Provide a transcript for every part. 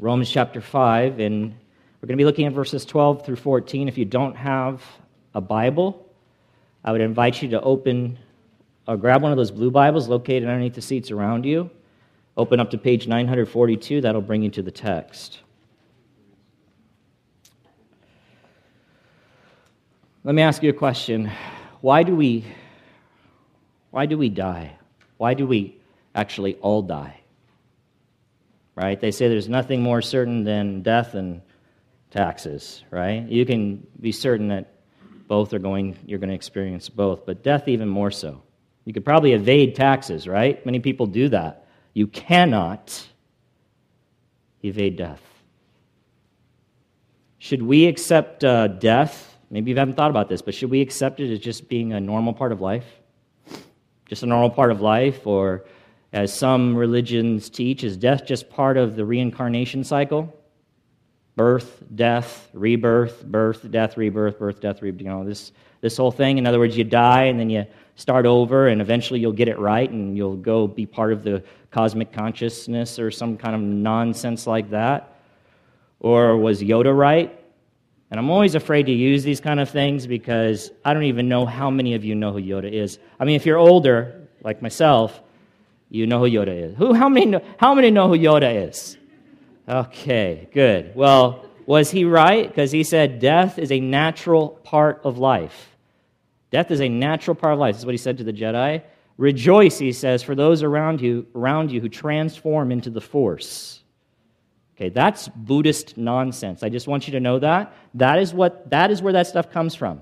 Romans chapter 5, and we're going to be looking at verses 12 through 14. If you don't have a Bible, I would invite you to open or grab one of those blue Bibles located underneath the seats around you. Open up to page 942, that'll bring you to the text. Let me ask you a question. Why do we why do we die? Why do we actually all die? Right? They say there's nothing more certain than death and taxes, right? You can be certain that both are going you're going to experience both, but death even more so. You could probably evade taxes, right? Many people do that. You cannot evade death. Should we accept uh, death Maybe you haven't thought about this, but should we accept it as just being a normal part of life? Just a normal part of life? Or, as some religions teach, is death just part of the reincarnation cycle? Birth, death, rebirth, birth, death, rebirth, birth, death, rebirth, you know, this, this whole thing. In other words, you die and then you start over and eventually you'll get it right and you'll go be part of the cosmic consciousness or some kind of nonsense like that. Or was Yoda right? And I'm always afraid to use these kind of things because I don't even know how many of you know who Yoda is. I mean, if you're older, like myself, you know who Yoda is. Who, how, many know, how many know who Yoda is? Okay, good. Well, was he right? Because he said death is a natural part of life. Death is a natural part of life. This is what he said to the Jedi. Rejoice, he says, for those around you, around you who transform into the Force. Okay, that's Buddhist nonsense. I just want you to know that. That is, what, that is where that stuff comes from.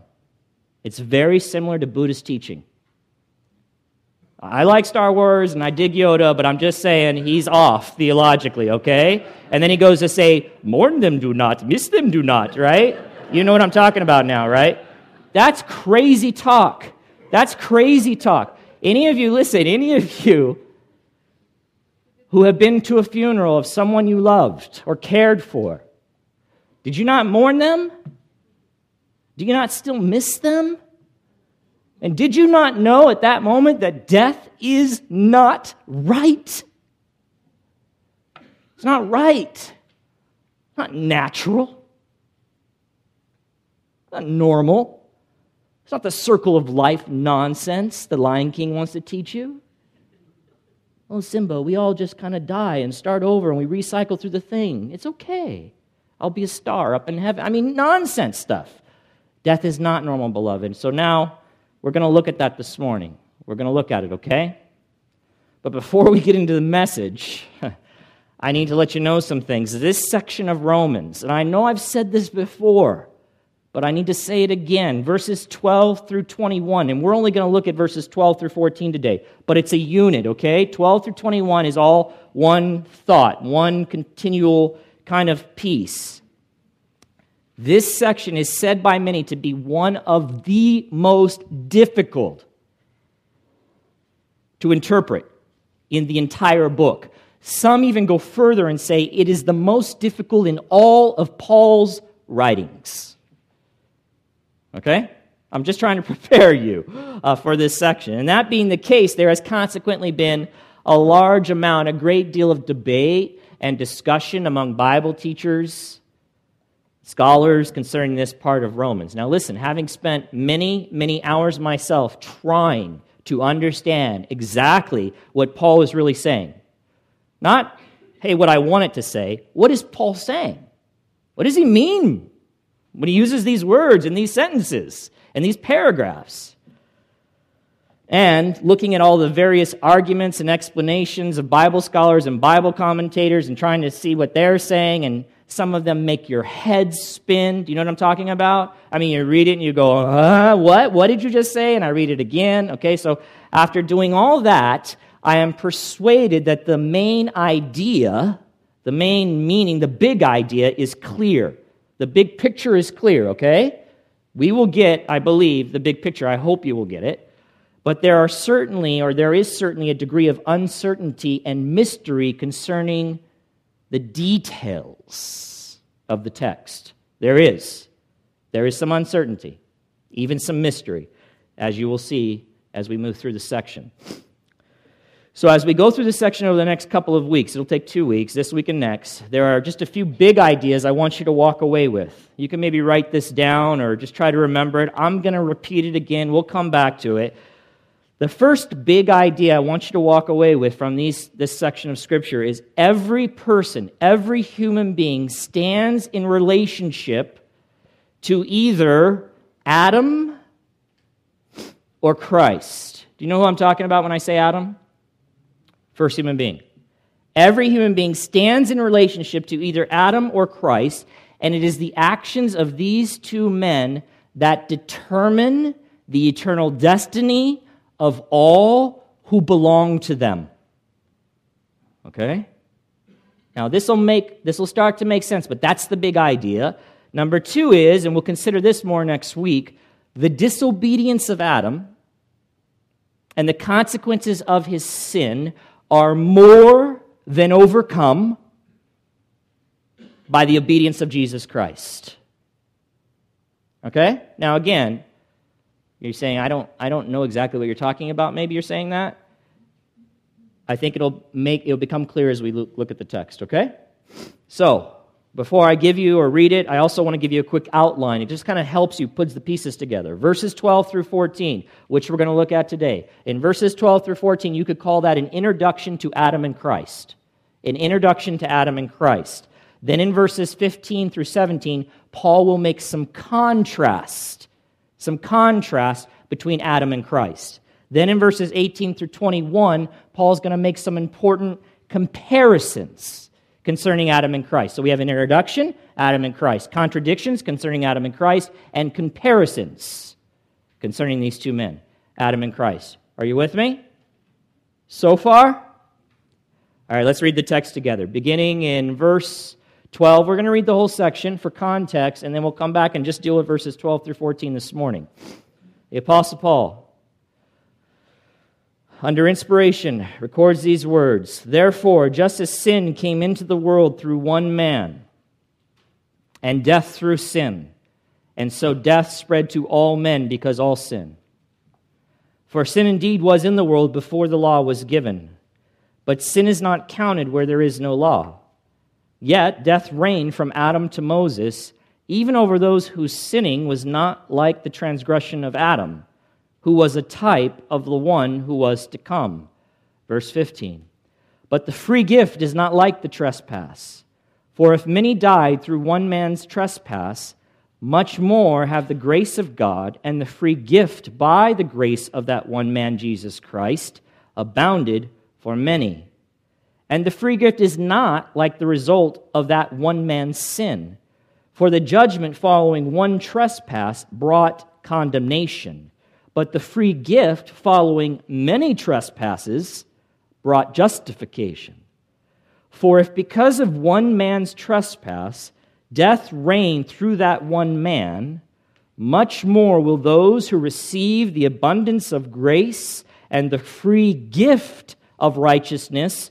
It's very similar to Buddhist teaching. I like Star Wars and I dig Yoda, but I'm just saying he's off theologically, okay? And then he goes to say, mourn them do not, miss them do not, right? You know what I'm talking about now, right? That's crazy talk. That's crazy talk. Any of you, listen, any of you who have been to a funeral of someone you loved or cared for, did you not mourn them? Do you not still miss them? And did you not know at that moment that death is not right? It's not right. Not natural. Not normal. It's not the circle of life nonsense the Lion King wants to teach you. Oh, Simba, we all just kind of die and start over and we recycle through the thing. It's okay. I'll be a star up in heaven. I mean, nonsense stuff. Death is not normal, beloved. So now we're going to look at that this morning. We're going to look at it, okay? But before we get into the message, I need to let you know some things. This section of Romans, and I know I've said this before, but I need to say it again. Verses 12 through 21. And we're only going to look at verses 12 through 14 today. But it's a unit, okay? 12 through 21 is all one thought, one continual kind of piece. This section is said by many to be one of the most difficult to interpret in the entire book. Some even go further and say it is the most difficult in all of Paul's writings. Okay? I'm just trying to prepare you uh, for this section. And that being the case, there has consequently been a large amount, a great deal of debate and discussion among Bible teachers, scholars concerning this part of Romans. Now, listen, having spent many, many hours myself trying to understand exactly what Paul is really saying, not, hey, what I want it to say, what is Paul saying? What does he mean when he uses these words in these sentences and these paragraphs. And looking at all the various arguments and explanations of Bible scholars and Bible commentators and trying to see what they're saying, and some of them make your head spin. Do you know what I'm talking about? I mean, you read it and you go, uh, what? What did you just say? And I read it again. Okay, so after doing all that, I am persuaded that the main idea, the main meaning, the big idea is clear. The big picture is clear, okay? We will get, I believe, the big picture. I hope you will get it. But there are certainly, or there is certainly, a degree of uncertainty and mystery concerning the details of the text. There is. There is some uncertainty, even some mystery, as you will see as we move through the section. So, as we go through this section over the next couple of weeks, it'll take two weeks, this week and next, there are just a few big ideas I want you to walk away with. You can maybe write this down or just try to remember it. I'm going to repeat it again. We'll come back to it. The first big idea I want you to walk away with from these, this section of Scripture is every person, every human being stands in relationship to either Adam or Christ. Do you know who I'm talking about when I say Adam? First human being. Every human being stands in relationship to either Adam or Christ, and it is the actions of these two men that determine the eternal destiny of all who belong to them. Okay? Now this will make this will start to make sense, but that's the big idea. Number 2 is and we'll consider this more next week, the disobedience of Adam and the consequences of his sin are more than overcome by the obedience of Jesus Christ. Okay? Now, again, you're saying, I don't, I don't know exactly what you're talking about. Maybe you're saying that. I think it'll, make, it'll become clear as we look at the text, okay? So, before I give you or read it, I also want to give you a quick outline. It just kind of helps you puts the pieces together. Verses 12 through 14, which we're going to look at today. In verses 12 through 14, you could call that an introduction to Adam and Christ. An introduction to Adam and Christ. Then in verses 15 through 17, Paul will make some contrast, some contrast between Adam and Christ. Then in verses 18 through 21, Paul's going to make some important comparisons concerning Adam and Christ. So we have an introduction, Adam and Christ, contradictions concerning Adam and Christ, and comparisons concerning these two men, Adam and Christ. Are you with me? So far? All right, let's read the text together. Beginning in verse 12, we're going to read the whole section for context, and then we'll come back and just deal with verses 12 through 14 this morning. The Apostle Paul under inspiration, records these words Therefore, just as sin came into the world through one man, and death through sin, and so death spread to all men because all sin. For sin indeed was in the world before the law was given, but sin is not counted where there is no law. Yet death reigned from Adam to Moses, even over those whose sinning was not like the transgression of Adam who was a type of the one who was to come. Verse 15. But the free gift is not like the trespass. For if many died through one man's trespass, much more have the grace of God and the free gift by the grace of that one man, Jesus Christ, abounded for many. And the free gift is not like the result of that one man's sin. For the judgment following one trespass brought condemnation but the free gift following many trespasses brought justification. For if because of one man's trespass death reigned through that one man, much more will those who receive the abundance of grace and the free gift of righteousness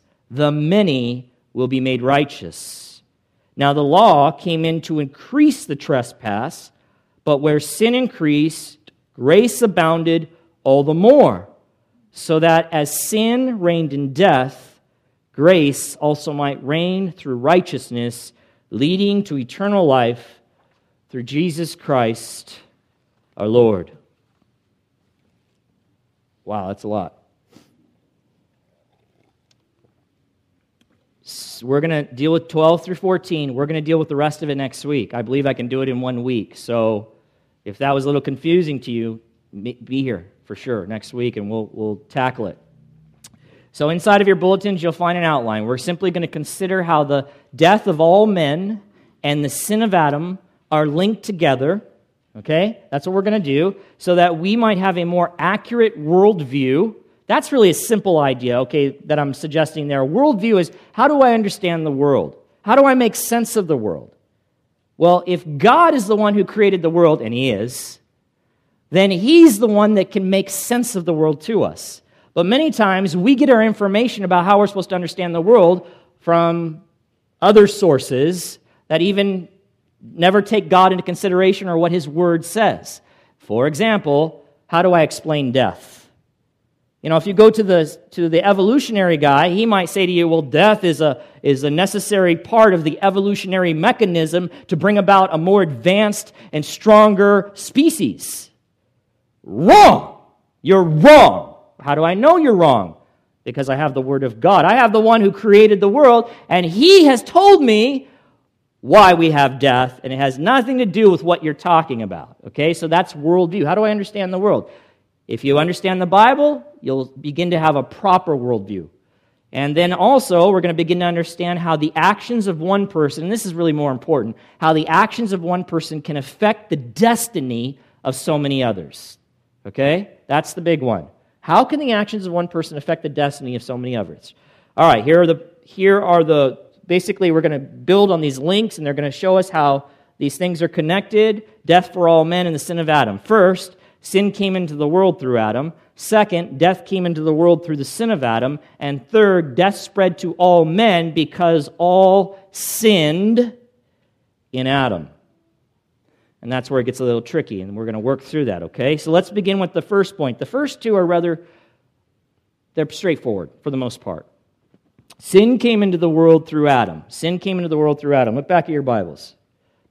the many will be made righteous. Now the law came in to increase the trespass but where sin increased, grace abounded all the more, so that as sin reigned in death, grace also might reign through righteousness, leading to eternal life through Jesus Christ our Lord. Wow, that's a lot. We're going to deal with 12 through 14. We're going to deal with the rest of it next week. I believe I can do it in one week. So if that was a little confusing to you, be here for sure next week and we'll, we'll tackle it. So, inside of your bulletins, you'll find an outline. We're simply going to consider how the death of all men and the sin of Adam are linked together. Okay? That's what we're going to do so that we might have a more accurate worldview That's really a simple idea, okay, that I'm suggesting there. Worldview is how do I understand the world? How do I make sense of the world? Well, if God is the one who created the world, and He is, then He's the one that can make sense of the world to us. But many times we get our information about how we're supposed to understand the world from other sources that even never take God into consideration or what His Word says. For example, how do I explain death? You know, if you go to the, to the evolutionary guy, he might say to you, well, death is a, is a necessary part of the evolutionary mechanism to bring about a more advanced and stronger species. Wrong! You're wrong. How do I know you're wrong? Because I have the Word of God. I have the one who created the world, and he has told me why we have death, and it has nothing to do with what you're talking about. Okay, so that's worldview. How do I understand the world? If you understand the Bible, you'll begin to have a proper worldview. And then also, we're going to begin to understand how the actions of one person, and this is really more important, how the actions of one person can affect the destiny of so many others. Okay? That's the big one. How can the actions of one person affect the destiny of so many others? All right, here are the here are the basically we're going to build on these links and they're going to show us how these things are connected, death for all men and the sin of Adam. First, sin came into the world through Adam. Second, death came into the world through the sin of Adam. And third, death spread to all men because all sinned in Adam. And that's where it gets a little tricky, and we're going to work through that, okay? So let's begin with the first point. The first two are rather, they're straightforward for the most part. Sin came into the world through Adam. Sin came into the world through Adam. Look back at your Bibles.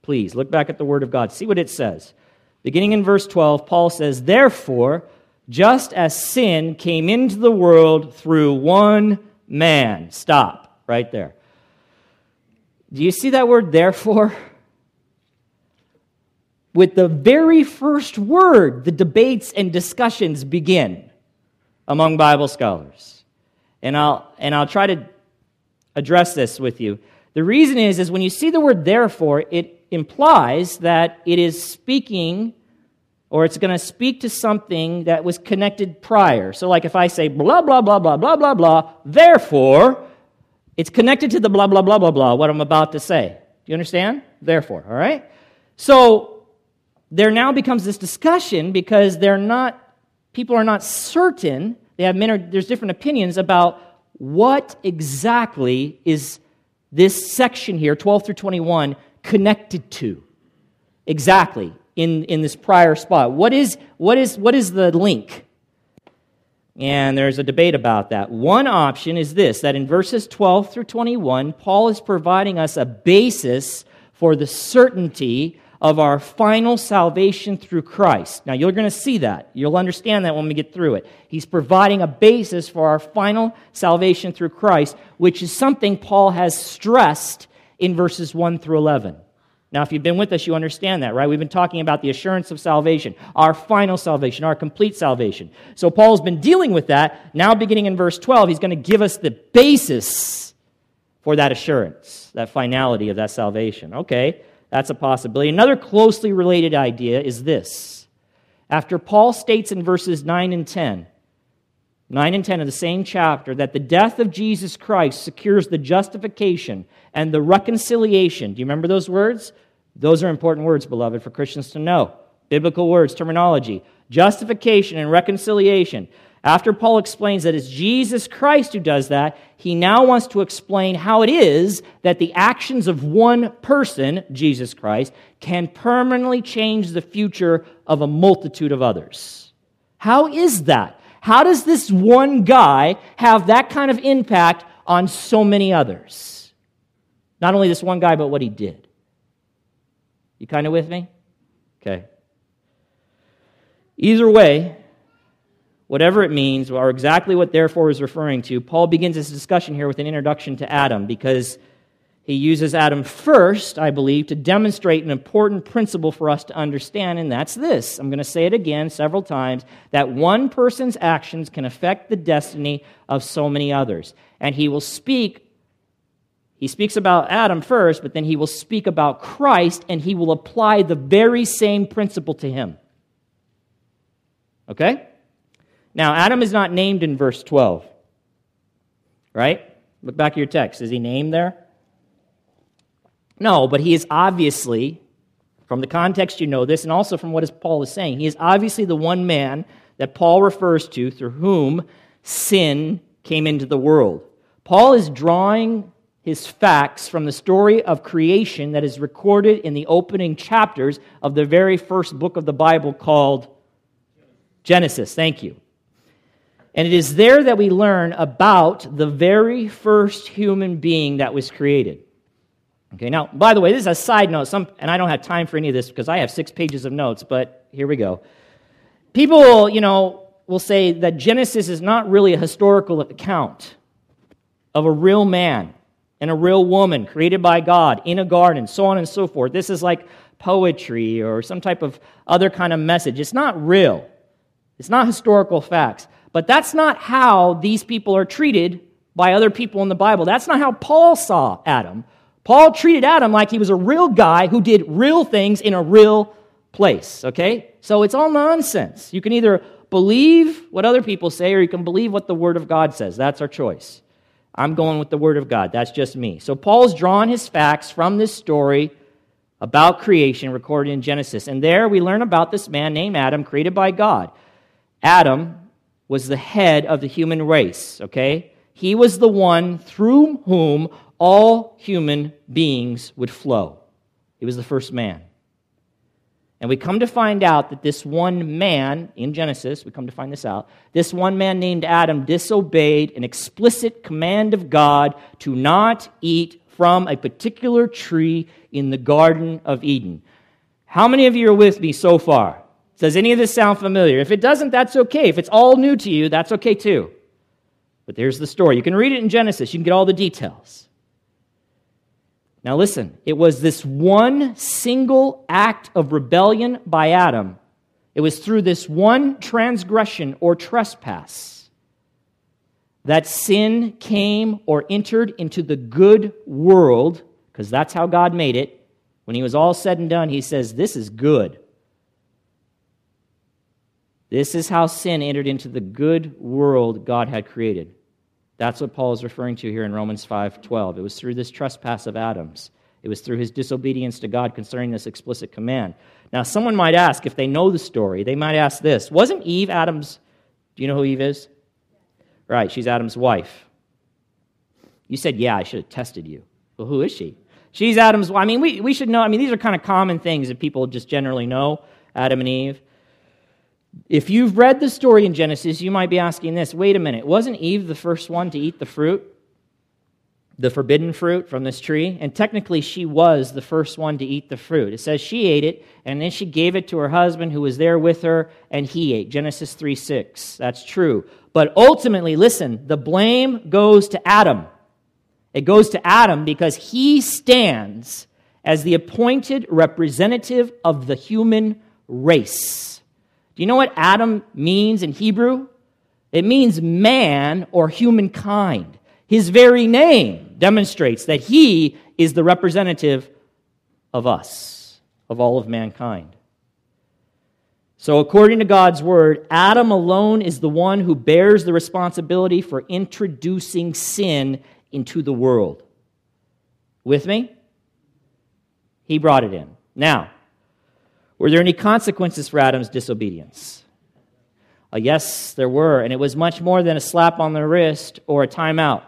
Please, look back at the Word of God. See what it says. Beginning in verse 12, Paul says, Therefore, just as sin came into the world through one man. Stop right there. Do you see that word, therefore? With the very first word, the debates and discussions begin among Bible scholars. And I'll, and I'll try to address this with you. The reason is, is when you see the word therefore, it implies that it is speaking or it's going to speak to something that was connected prior. So, like if I say blah, blah, blah, blah, blah, blah, blah, therefore, it's connected to the blah, blah, blah, blah, blah, what I'm about to say. Do you understand? Therefore, all right? So, there now becomes this discussion because they're not, people are not certain, they have, there's different opinions about what exactly is this section here, 12 through 21, connected to. Exactly, in, in this prior spot. What is, what, is, what is the link? And there's a debate about that. One option is this that in verses 12 through 21, Paul is providing us a basis for the certainty of our final salvation through Christ. Now, you're going to see that. You'll understand that when we get through it. He's providing a basis for our final salvation through Christ, which is something Paul has stressed in verses 1 through 11. Now, if you've been with us, you understand that, right? We've been talking about the assurance of salvation, our final salvation, our complete salvation. So, Paul's been dealing with that. Now, beginning in verse 12, he's going to give us the basis for that assurance, that finality of that salvation. Okay, that's a possibility. Another closely related idea is this. After Paul states in verses 9 and 10, 9 and 10 of the same chapter, that the death of Jesus Christ secures the justification and the reconciliation. Do you remember those words? Those are important words, beloved, for Christians to know. Biblical words, terminology. Justification and reconciliation. After Paul explains that it's Jesus Christ who does that, he now wants to explain how it is that the actions of one person, Jesus Christ, can permanently change the future of a multitude of others. How is that? How does this one guy have that kind of impact on so many others? Not only this one guy, but what he did. You kind of with me? Okay. Either way, whatever it means, or exactly what therefore is referring to, Paul begins this discussion here with an introduction to Adam because he uses Adam first, I believe, to demonstrate an important principle for us to understand, and that's this. I'm going to say it again several times that one person's actions can affect the destiny of so many others. And he will speak, he speaks about Adam first, but then he will speak about Christ, and he will apply the very same principle to him. Okay? Now, Adam is not named in verse 12. Right? Look back at your text. Is he named there? No, but he is obviously, from the context you know this, and also from what Paul is saying, he is obviously the one man that Paul refers to through whom sin came into the world. Paul is drawing his facts from the story of creation that is recorded in the opening chapters of the very first book of the Bible called Genesis. Thank you. And it is there that we learn about the very first human being that was created. Okay, now, by the way, this is a side note, some, and I don't have time for any of this because I have six pages of notes, but here we go. People, you know, will say that Genesis is not really a historical account of a real man and a real woman created by God in a garden, so on and so forth. This is like poetry or some type of other kind of message. It's not real, it's not historical facts. But that's not how these people are treated by other people in the Bible. That's not how Paul saw Adam. Paul treated Adam like he was a real guy who did real things in a real place, okay? So it's all nonsense. You can either believe what other people say or you can believe what the Word of God says. That's our choice. I'm going with the Word of God. That's just me. So Paul's drawn his facts from this story about creation recorded in Genesis. And there we learn about this man named Adam, created by God. Adam was the head of the human race, okay? He was the one through whom all human beings would flow. He was the first man. And we come to find out that this one man in Genesis, we come to find this out, this one man named Adam disobeyed an explicit command of God to not eat from a particular tree in the Garden of Eden. How many of you are with me so far? Does any of this sound familiar? If it doesn't, that's okay. If it's all new to you, that's okay too. But there's the story. You can read it in Genesis, you can get all the details. Now, listen, it was this one single act of rebellion by Adam. It was through this one transgression or trespass that sin came or entered into the good world, because that's how God made it. When he was all said and done, he says, This is good. This is how sin entered into the good world God had created. That's what Paul is referring to here in Romans 5:12. It was through this trespass of Adam's. It was through his disobedience to God concerning this explicit command. Now, someone might ask, if they know the story, they might ask this Wasn't Eve Adam's? Do you know who Eve is? Right, she's Adam's wife. You said, Yeah, I should have tested you. Well, who is she? She's Adam's. I mean, we, we should know. I mean, these are kind of common things that people just generally know Adam and Eve. If you've read the story in Genesis, you might be asking this wait a minute, wasn't Eve the first one to eat the fruit? The forbidden fruit from this tree? And technically, she was the first one to eat the fruit. It says she ate it, and then she gave it to her husband who was there with her, and he ate. Genesis 3 6. That's true. But ultimately, listen, the blame goes to Adam. It goes to Adam because he stands as the appointed representative of the human race. Do you know what Adam means in Hebrew? It means man or humankind. His very name demonstrates that he is the representative of us, of all of mankind. So, according to God's word, Adam alone is the one who bears the responsibility for introducing sin into the world. With me? He brought it in. Now, were there any consequences for Adam's disobedience? Uh, yes, there were, and it was much more than a slap on the wrist or a timeout.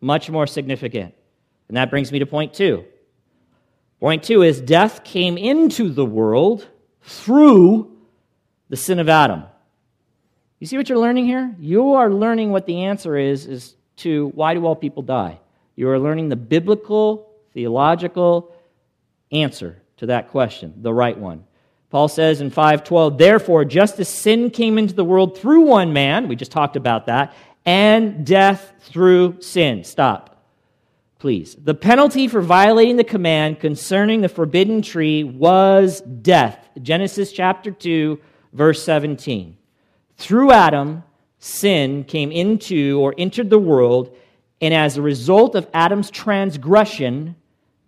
Much more significant. And that brings me to point two. Point two is death came into the world through the sin of Adam. You see what you're learning here? You are learning what the answer is, is to why do all people die? You are learning the biblical, theological answer to that question, the right one. Paul says in 5:12, "Therefore just as sin came into the world through one man, we just talked about that, and death through sin." Stop. Please. The penalty for violating the command concerning the forbidden tree was death. Genesis chapter 2, verse 17. Through Adam, sin came into or entered the world, and as a result of Adam's transgression,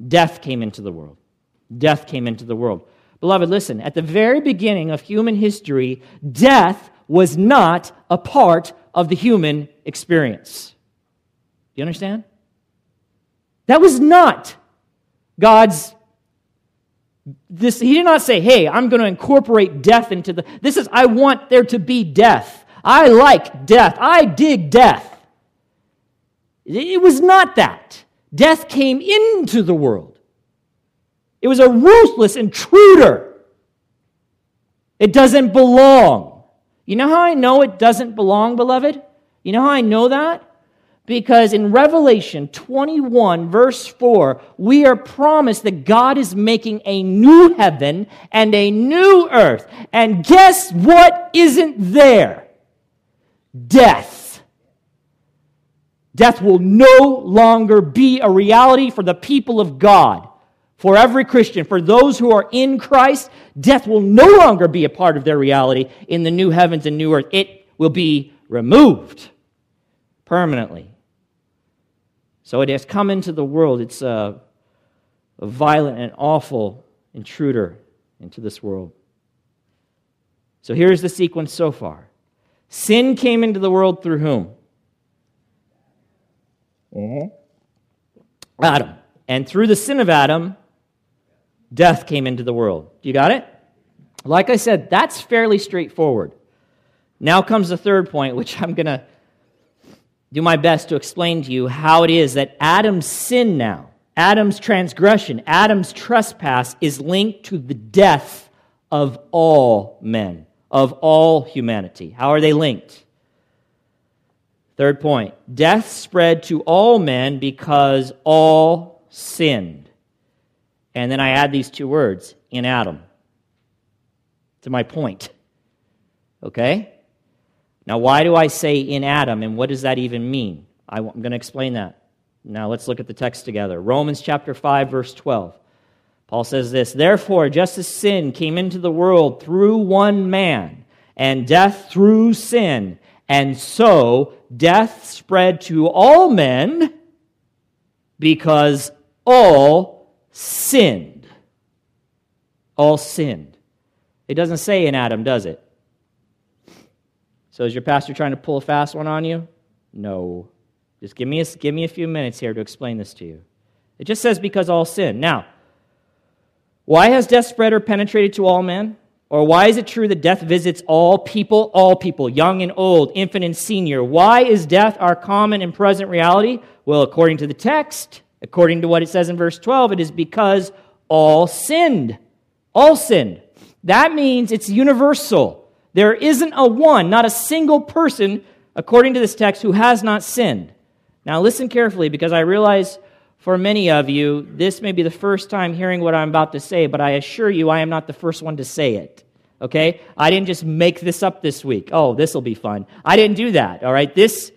death came into the world death came into the world. Beloved, listen, at the very beginning of human history, death was not a part of the human experience. Do you understand? That was not God's this he did not say, "Hey, I'm going to incorporate death into the This is I want there to be death. I like death. I dig death." It was not that. Death came into the world. It was a ruthless intruder. It doesn't belong. You know how I know it doesn't belong, beloved? You know how I know that? Because in Revelation 21, verse 4, we are promised that God is making a new heaven and a new earth. And guess what isn't there? Death. Death will no longer be a reality for the people of God. For every Christian, for those who are in Christ, death will no longer be a part of their reality in the new heavens and new earth. It will be removed permanently. So it has come into the world. It's a, a violent and awful intruder into this world. So here's the sequence so far sin came into the world through whom? Mm-hmm. Adam. And through the sin of Adam, death came into the world. You got it? Like I said, that's fairly straightforward. Now comes the third point, which I'm going to do my best to explain to you how it is that Adam's sin now, Adam's transgression, Adam's trespass is linked to the death of all men, of all humanity. How are they linked? Third point death spread to all men because all sinned. And then I add these two words in Adam to my point. Okay? Now, why do I say in Adam, and what does that even mean? I'm going to explain that. Now, let's look at the text together. Romans chapter 5, verse 12. Paul says this Therefore, just as sin came into the world through one man, and death through sin, and so death spread to all men because all sinned. All sinned. It doesn't say in Adam, does it? So is your pastor trying to pull a fast one on you? No. Just give me a, give me a few minutes here to explain this to you. It just says because all sin. Now, why has death spread or penetrated to all men? Or why is it true that death visits all people, all people, young and old, infant and senior? Why is death our common and present reality? Well, according to the text, according to what it says in verse 12, it is because all sinned. All sinned. That means it's universal. There isn't a one, not a single person, according to this text, who has not sinned. Now, listen carefully because I realize for many of you, this may be the first time hearing what I'm about to say, but I assure you I am not the first one to say it. Okay? I didn't just make this up this week. Oh, this will be fun. I didn't do that. All right? This,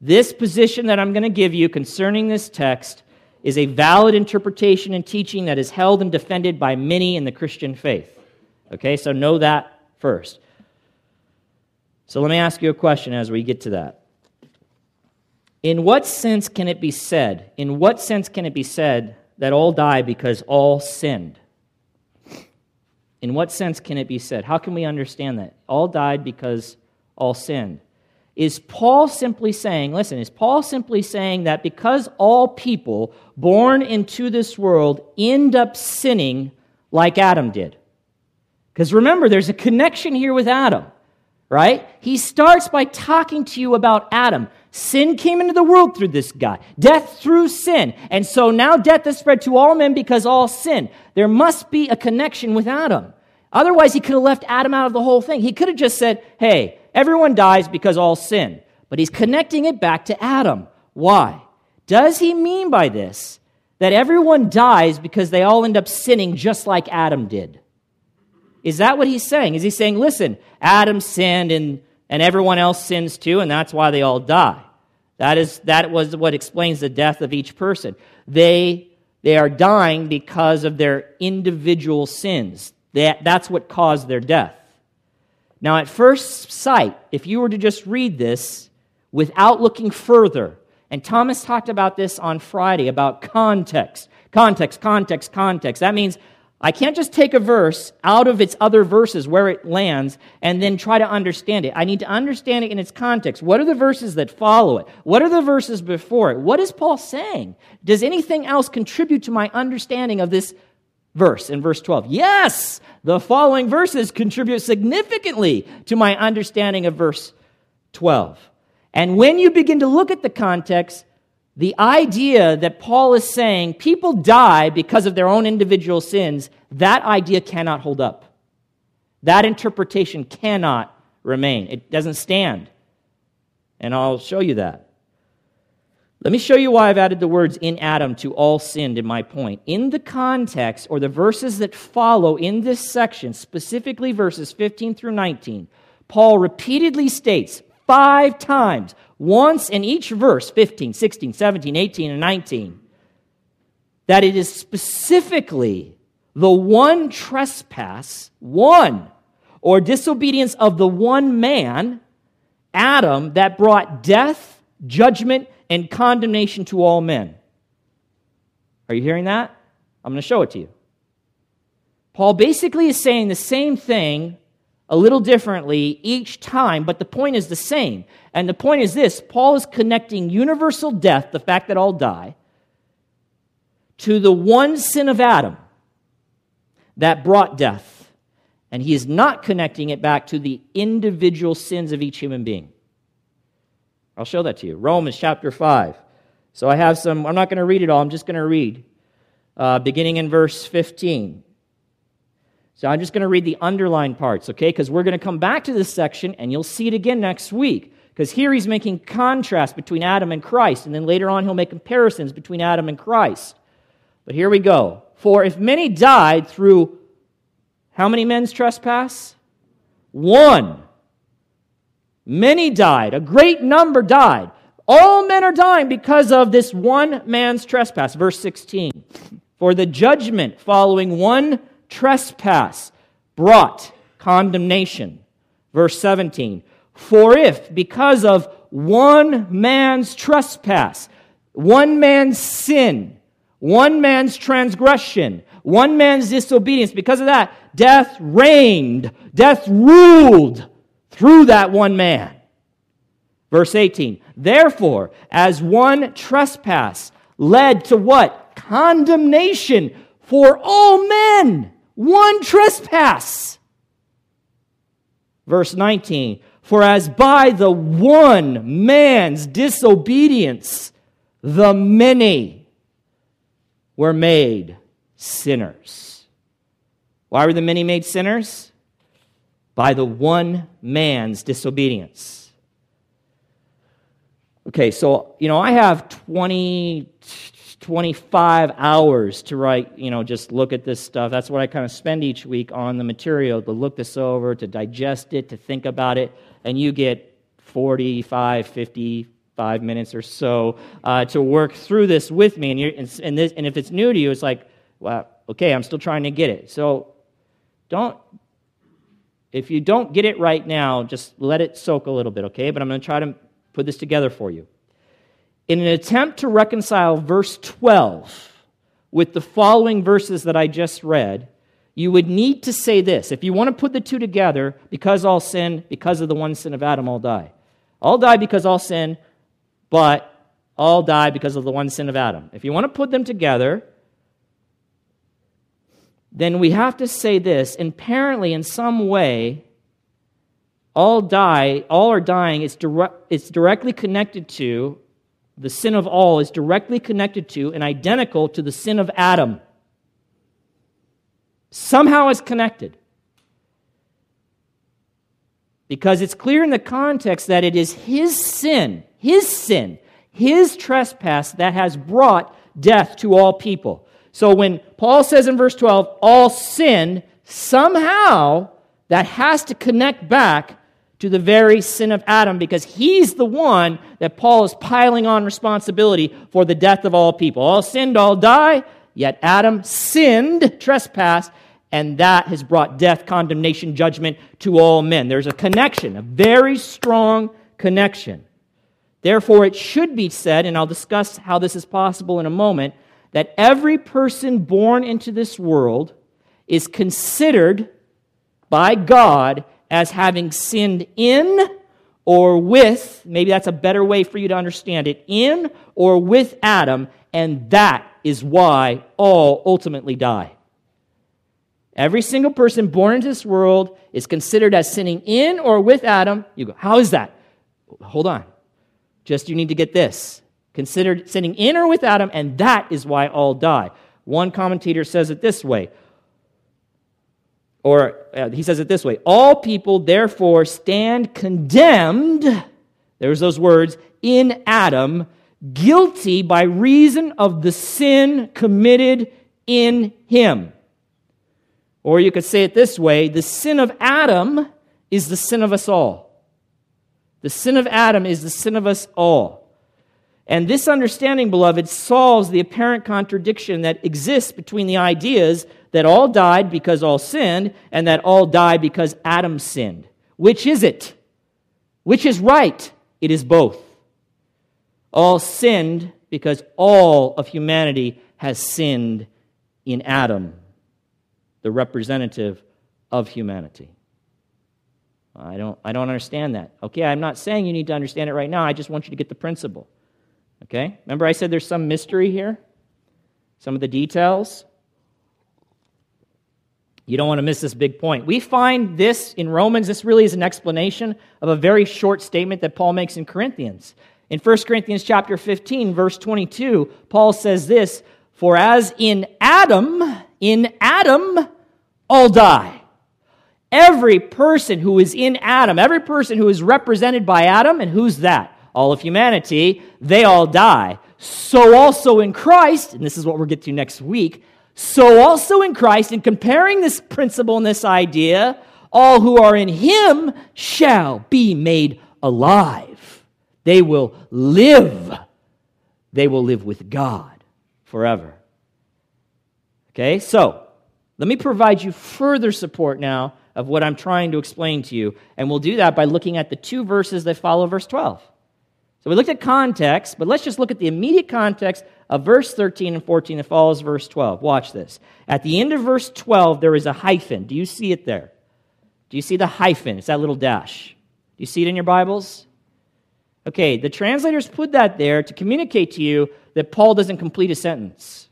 this position that I'm going to give you concerning this text is a valid interpretation and teaching that is held and defended by many in the Christian faith. Okay? So know that first. So let me ask you a question as we get to that. In what sense can it be said, in what sense can it be said that all die because all sinned? In what sense can it be said? How can we understand that? All died because all sinned. Is Paul simply saying, listen, is Paul simply saying that because all people born into this world end up sinning like Adam did? Because remember, there's a connection here with Adam right? He starts by talking to you about Adam. Sin came into the world through this guy, death through sin. And so now death has spread to all men because all sin. There must be a connection with Adam. Otherwise, he could have left Adam out of the whole thing. He could have just said, hey, everyone dies because all sin. But he's connecting it back to Adam. Why? Does he mean by this that everyone dies because they all end up sinning just like Adam did? Is that what he's saying? Is he saying, listen, Adam sinned and, and everyone else sins too, and that's why they all die? That, is, that was what explains the death of each person. They, they are dying because of their individual sins. That, that's what caused their death. Now, at first sight, if you were to just read this without looking further, and Thomas talked about this on Friday about context, context, context, context. That means I can't just take a verse out of its other verses where it lands and then try to understand it. I need to understand it in its context. What are the verses that follow it? What are the verses before it? What is Paul saying? Does anything else contribute to my understanding of this verse in verse 12? Yes, the following verses contribute significantly to my understanding of verse 12. And when you begin to look at the context, the idea that Paul is saying people die because of their own individual sins, that idea cannot hold up. That interpretation cannot remain. It doesn't stand. And I'll show you that. Let me show you why I've added the words in Adam to all sinned in my point. In the context or the verses that follow in this section, specifically verses 15 through 19, Paul repeatedly states five times once in each verse 15, 16, 17, 18, and 19 that it is specifically the one trespass, one, or disobedience of the one man, Adam, that brought death, judgment, and condemnation to all men. Are you hearing that? I'm going to show it to you. Paul basically is saying the same thing a little differently each time, but the point is the same. And the point is this Paul is connecting universal death, the fact that all die, to the one sin of Adam that brought death. And he is not connecting it back to the individual sins of each human being. I'll show that to you. Romans chapter 5. So I have some, I'm not going to read it all, I'm just going to read, uh, beginning in verse 15. So I'm just going to read the underlined parts, okay? Because we're going to come back to this section and you'll see it again next week. Because here he's making contrast between Adam and Christ, and then later on he'll make comparisons between Adam and Christ. But here we go. For if many died through how many men's trespass? One. Many died. A great number died. All men are dying because of this one man's trespass. Verse 16. For the judgment following one trespass brought condemnation. Verse 17 For if, because of one man's trespass, one man's sin, one man's transgression, one man's disobedience, because of that, death reigned, death ruled through that one man. Verse 18 Therefore, as one trespass led to what? Condemnation for all men one trespass. Verse 19 For as by the one man's disobedience, the many were made sinners. Why were the many made sinners? By the one man's disobedience. Okay, so, you know, I have 20, 25 hours to write, you know, just look at this stuff. That's what I kind of spend each week on the material to look this over, to digest it, to think about it. And you get 45, 55 minutes or so uh, to work through this with me. And, you're, and, and, this, and if it's new to you, it's like, well, okay, I'm still trying to get it. So don't, if you don't get it right now, just let it soak a little bit, okay? But I'm going to try to put this together for you in an attempt to reconcile verse 12 with the following verses that I just read, you would need to say this. If you want to put the two together, because all sin, because of the one sin of Adam, all die. All die because all sin, but all die because of the one sin of Adam. If you want to put them together, then we have to say this. Apparently, in some way, all die, all are dying. It's, dire- it's directly connected to the sin of all is directly connected to and identical to the sin of Adam. Somehow it's connected. Because it's clear in the context that it is his sin, his sin, his trespass that has brought death to all people. So when Paul says in verse 12, all sin, somehow that has to connect back to the very sin of Adam because he's the one that Paul is piling on responsibility for the death of all people. All sinned, all die, yet Adam sinned, trespassed, and that has brought death, condemnation, judgment to all men. There's a connection, a very strong connection. Therefore, it should be said, and I'll discuss how this is possible in a moment, that every person born into this world is considered by God as having sinned in or with, maybe that's a better way for you to understand it, in or with Adam, and that is why all ultimately die. Every single person born into this world is considered as sinning in or with Adam. You go, how is that? Hold on. Just you need to get this. Considered sinning in or with Adam, and that is why all die. One commentator says it this way or uh, he says it this way All people therefore stand condemned, there's those words, in Adam, guilty by reason of the sin committed in him. Or you could say it this way the sin of Adam is the sin of us all. The sin of Adam is the sin of us all. And this understanding, beloved, solves the apparent contradiction that exists between the ideas that all died because all sinned and that all died because Adam sinned. Which is it? Which is right? It is both. All sinned because all of humanity has sinned in Adam, the representative of humanity. I don't, I don't understand that. Okay, I'm not saying you need to understand it right now. I just want you to get the principle. Okay? Remember, I said there's some mystery here? Some of the details? You don't want to miss this big point. We find this in Romans. This really is an explanation of a very short statement that Paul makes in Corinthians. In 1 Corinthians chapter 15, verse 22, Paul says this For as in Adam, in Adam, all die. Every person who is in Adam, every person who is represented by Adam, and who's that? All of humanity, they all die. So also in Christ, and this is what we'll get to next week, so also in Christ, in comparing this principle and this idea, all who are in him shall be made alive. They will live. They will live with God forever. Okay, so let me provide you further support now of what I'm trying to explain to you, and we'll do that by looking at the two verses that follow verse 12. So we looked at context, but let's just look at the immediate context of verse 13 and 14 that follows verse 12. Watch this. At the end of verse 12, there is a hyphen. Do you see it there? Do you see the hyphen? It's that little dash. Do you see it in your Bibles? Okay, the translators put that there to communicate to you that Paul doesn't complete a sentence.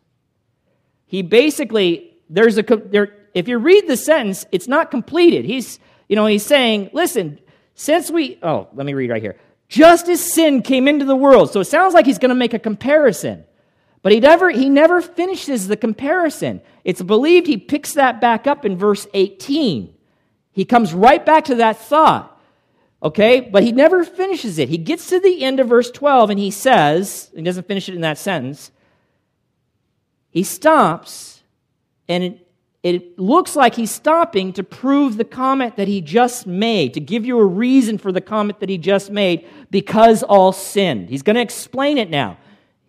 He basically, there's a, there, if you read the sentence, it's not completed. He's, you know, he's saying, listen, since we, oh, let me read right here just as sin came into the world. So it sounds like he's going to make a comparison. But he never, he never finishes the comparison. It's believed he picks that back up in verse 18. He comes right back to that thought. Okay? But he never finishes it. He gets to the end of verse 12 and he says, he doesn't finish it in that sentence. He stops and it looks like he's stopping to prove the comment that he just made, to give you a reason for the comment that he just made, because all sinned. He's going to explain it now,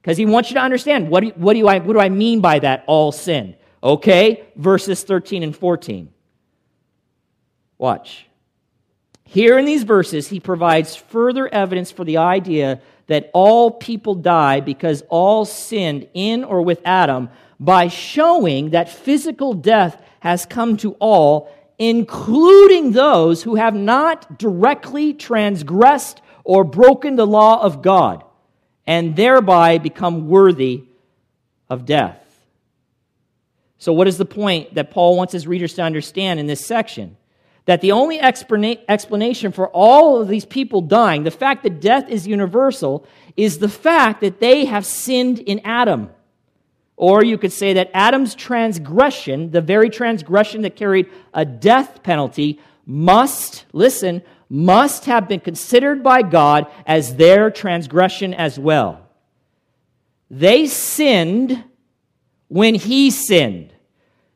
because he wants you to understand what do, what, do I, what do I mean by that, all sinned? Okay, verses 13 and 14. Watch. Here in these verses, he provides further evidence for the idea that all people die because all sinned in or with Adam by showing that physical death has come to all, including those who have not directly transgressed or broken the law of God, and thereby become worthy of death. So, what is the point that Paul wants his readers to understand in this section? That the only explanation for all of these people dying, the fact that death is universal, is the fact that they have sinned in Adam. Or you could say that Adam's transgression, the very transgression that carried a death penalty, must, listen, must have been considered by God as their transgression as well. They sinned when he sinned.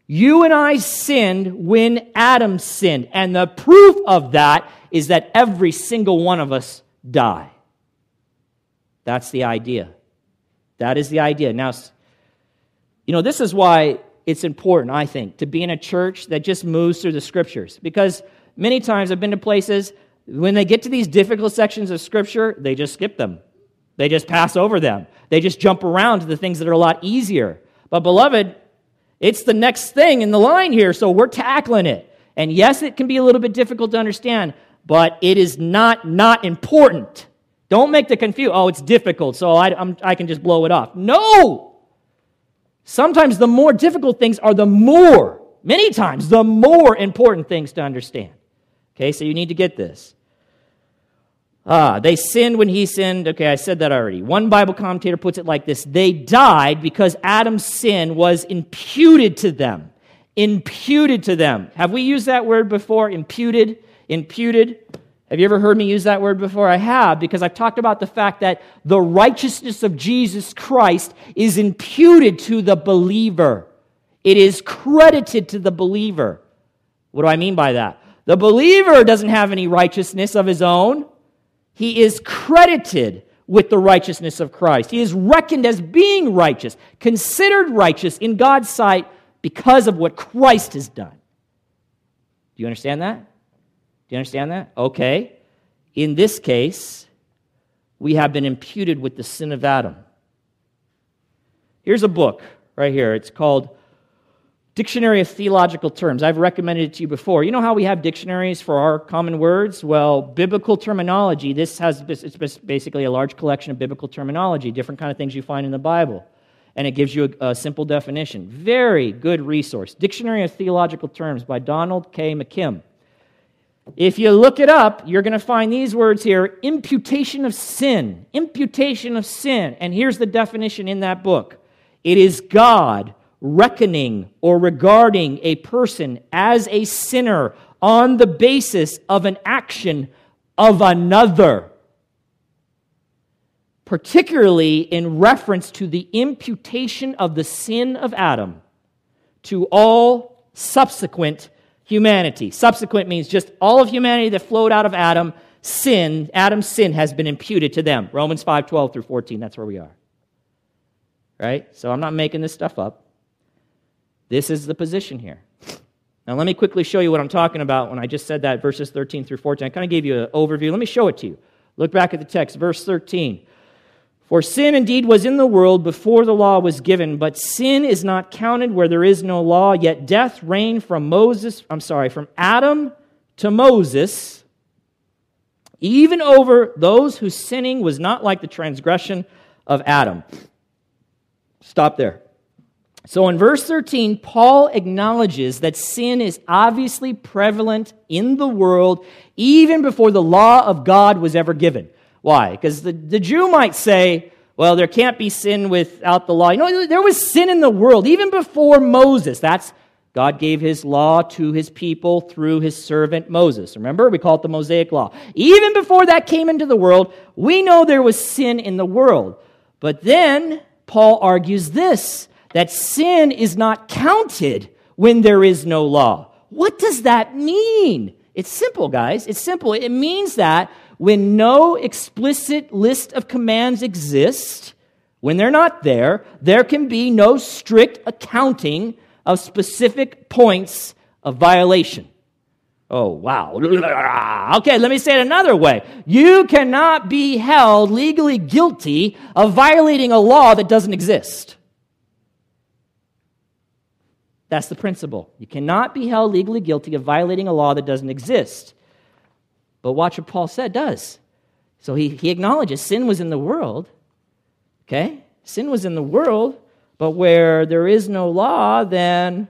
You and I sinned when Adam sinned. And the proof of that is that every single one of us die. That's the idea. That is the idea. Now, you know, this is why it's important, I think, to be in a church that just moves through the scriptures. Because many times I've been to places, when they get to these difficult sections of scripture, they just skip them. They just pass over them. They just jump around to the things that are a lot easier. But, beloved, It's the next thing in the line here, so we're tackling it. And yes, it can be a little bit difficult to understand, but it is not not important. Don't make the confuse. Oh, it's difficult, so I, I can just blow it off. No! Sometimes the more difficult things are the more, many times, the more important things to understand. Okay, so you need to get this. Ah, they sinned when he sinned. Okay, I said that already. One Bible commentator puts it like this They died because Adam's sin was imputed to them. Imputed to them. Have we used that word before? Imputed? Imputed? Have you ever heard me use that word before? I have, because I've talked about the fact that the righteousness of Jesus Christ is imputed to the believer. It is credited to the believer. What do I mean by that? The believer doesn't have any righteousness of his own. He is credited with the righteousness of Christ. He is reckoned as being righteous, considered righteous in God's sight because of what Christ has done. Do you understand that? Do you understand that? Okay. In this case, we have been imputed with the sin of Adam. Here's a book right here. It's called Dictionary of Theological Terms. I've recommended it to you before. You know how we have dictionaries for our common words? Well, biblical terminology, this has it's basically a large collection of biblical terminology, different kind of things you find in the Bible. And it gives you a, a simple definition. Very good resource. Dictionary of Theological Terms by Donald K. McKim. If you look it up, you're going to find these words here imputation of sin. Imputation of sin. And here's the definition in that book it is God reckoning or regarding a person as a sinner on the basis of an action of another, particularly in reference to the imputation of the sin of Adam to all subsequent humanity. Subsequent means just all of humanity that flowed out of Adam, sin, Adam's sin has been imputed to them. Romans 5 12 through 14, that's where we are. Right? So I'm not making this stuff up. This is the position here. Now, let me quickly show you what I'm talking about when I just said that, verses 13 through 14. I kind of gave you an overview. Let me show it to you. Look back at the text, verse 13. For sin indeed was in the world before the law was given, but sin is not counted where there is no law, yet death reigned from Moses, I'm sorry, from Adam to Moses, even over those whose sinning was not like the transgression of Adam. Stop there. So in verse 13, Paul acknowledges that sin is obviously prevalent in the world even before the law of God was ever given. Why? Because the, the Jew might say, well, there can't be sin without the law. You know, there was sin in the world even before Moses. That's God gave his law to his people through his servant Moses. Remember, we call it the Mosaic Law. Even before that came into the world, we know there was sin in the world. But then Paul argues this that sin is not counted when there is no law. What does that mean? It's simple, guys. It's simple. It means that when no explicit list of commands exists, when they're not there, there can be no strict accounting of specific points of violation. Oh, wow. Okay, let me say it another way. You cannot be held legally guilty of violating a law that doesn't exist. That's the principle. You cannot be held legally guilty of violating a law that doesn't exist. But watch what Paul said does. So he, he acknowledges sin was in the world. Okay? Sin was in the world, but where there is no law, then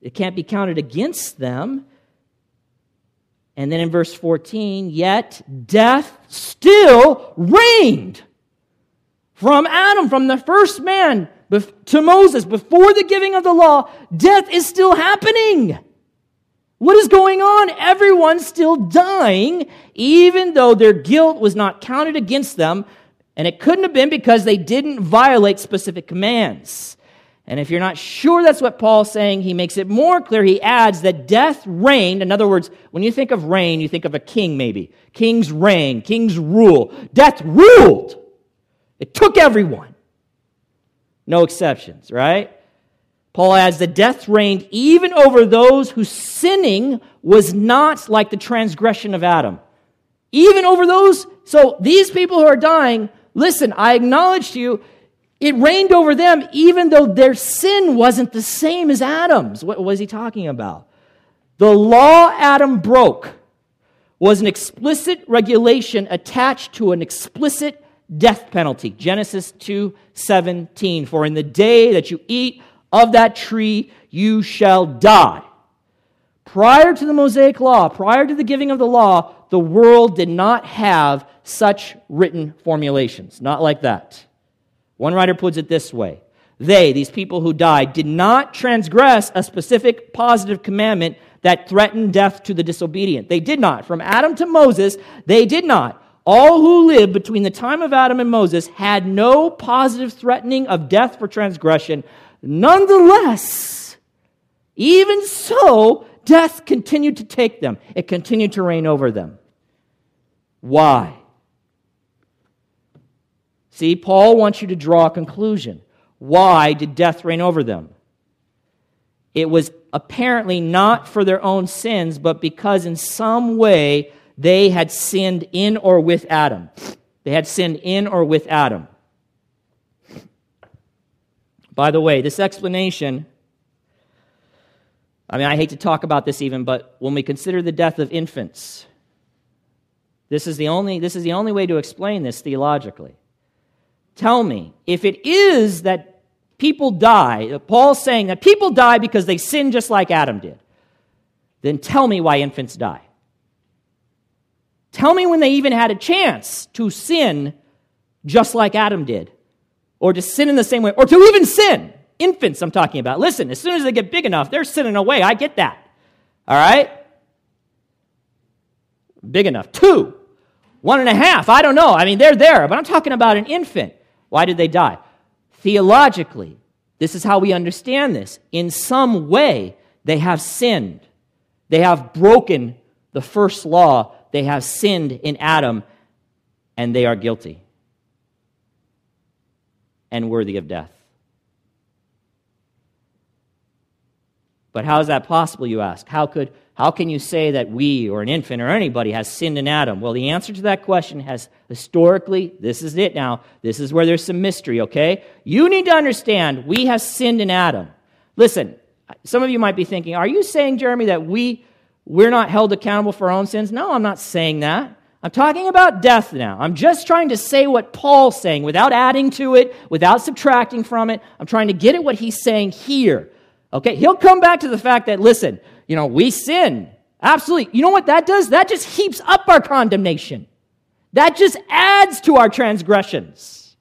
it can't be counted against them. And then in verse 14, yet death still reigned from Adam, from the first man to Moses, before the giving of the law, death is still happening. What is going on? Everyone's still dying, even though their guilt was not counted against them, and it couldn't have been because they didn't violate specific commands. And if you're not sure that's what Paul's saying, he makes it more clear. He adds that death reigned. In other words, when you think of reign, you think of a king, maybe. Kings reign, kings rule. Death ruled. It took everyone. No exceptions, right? Paul adds that death reigned even over those whose sinning was not like the transgression of Adam. Even over those. So these people who are dying, listen, I acknowledge to you, It reigned over them even though their sin wasn't the same as Adam's. What was he talking about? The law Adam broke was an explicit regulation attached to an explicit death penalty. Genesis 2:17 For in the day that you eat of that tree you shall die. Prior to the Mosaic law, prior to the giving of the law, the world did not have such written formulations. Not like that. One writer puts it this way They, these people who died, did not transgress a specific positive commandment that threatened death to the disobedient. They did not. From Adam to Moses, they did not. All who lived between the time of Adam and Moses had no positive threatening of death for transgression. Nonetheless, even so, death continued to take them, it continued to reign over them. Why? See, Paul wants you to draw a conclusion. Why did death reign over them? It was apparently not for their own sins, but because in some way they had sinned in or with Adam. They had sinned in or with Adam. By the way, this explanation, I mean, I hate to talk about this even, but when we consider the death of infants, this is the only, this is the only way to explain this theologically. Tell me, if it is that people die, Paul's saying that people die because they sin just like Adam did, then tell me why infants die. Tell me when they even had a chance to sin just like Adam did, or to sin in the same way, or to even sin. Infants, I'm talking about. Listen, as soon as they get big enough, they're sinning away. I get that. All right? Big enough. Two, one and a half. I don't know. I mean, they're there, but I'm talking about an infant. Why did they die? Theologically, this is how we understand this. In some way, they have sinned. They have broken the first law they have sinned in Adam, and they are guilty and worthy of death. But how is that possible, you ask? How, could, how can you say that we or an infant or anybody has sinned in Adam? Well, the answer to that question has historically, this is it now, this is where there's some mystery, okay? You need to understand we have sinned in Adam. Listen, some of you might be thinking, are you saying, Jeremy, that we we're not held accountable for our own sins. No, I'm not saying that. I'm talking about death now. I'm just trying to say what Paul's saying without adding to it, without subtracting from it. I'm trying to get at what he's saying here. Okay, he'll come back to the fact that, listen, you know, we sin. Absolutely. You know what that does? That just heaps up our condemnation. That just adds to our transgressions.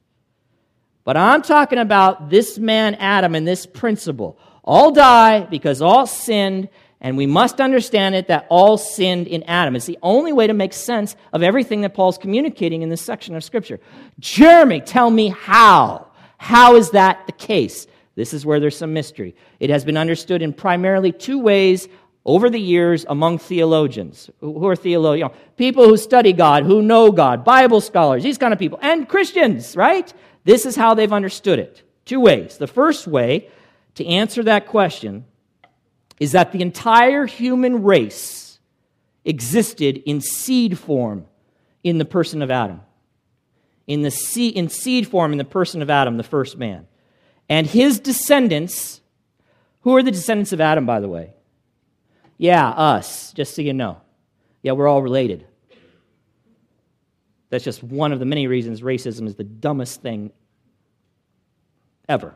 But I'm talking about this man, Adam, and this principle. All die because all sinned and we must understand it that all sinned in Adam. It's the only way to make sense of everything that Paul's communicating in this section of Scripture. Jeremy, tell me how. How is that the case? This is where there's some mystery. It has been understood in primarily two ways over the years among theologians. Who are theologians? You know, people who study God, who know God, Bible scholars, these kind of people, and Christians, right? This is how they've understood it. Two ways. The first way to answer that question is that the entire human race existed in seed form in the person of Adam. In, the seed, in seed form in the person of Adam, the first man. And his descendants, who are the descendants of Adam, by the way? Yeah, us, just so you know. Yeah, we're all related. That's just one of the many reasons racism is the dumbest thing ever.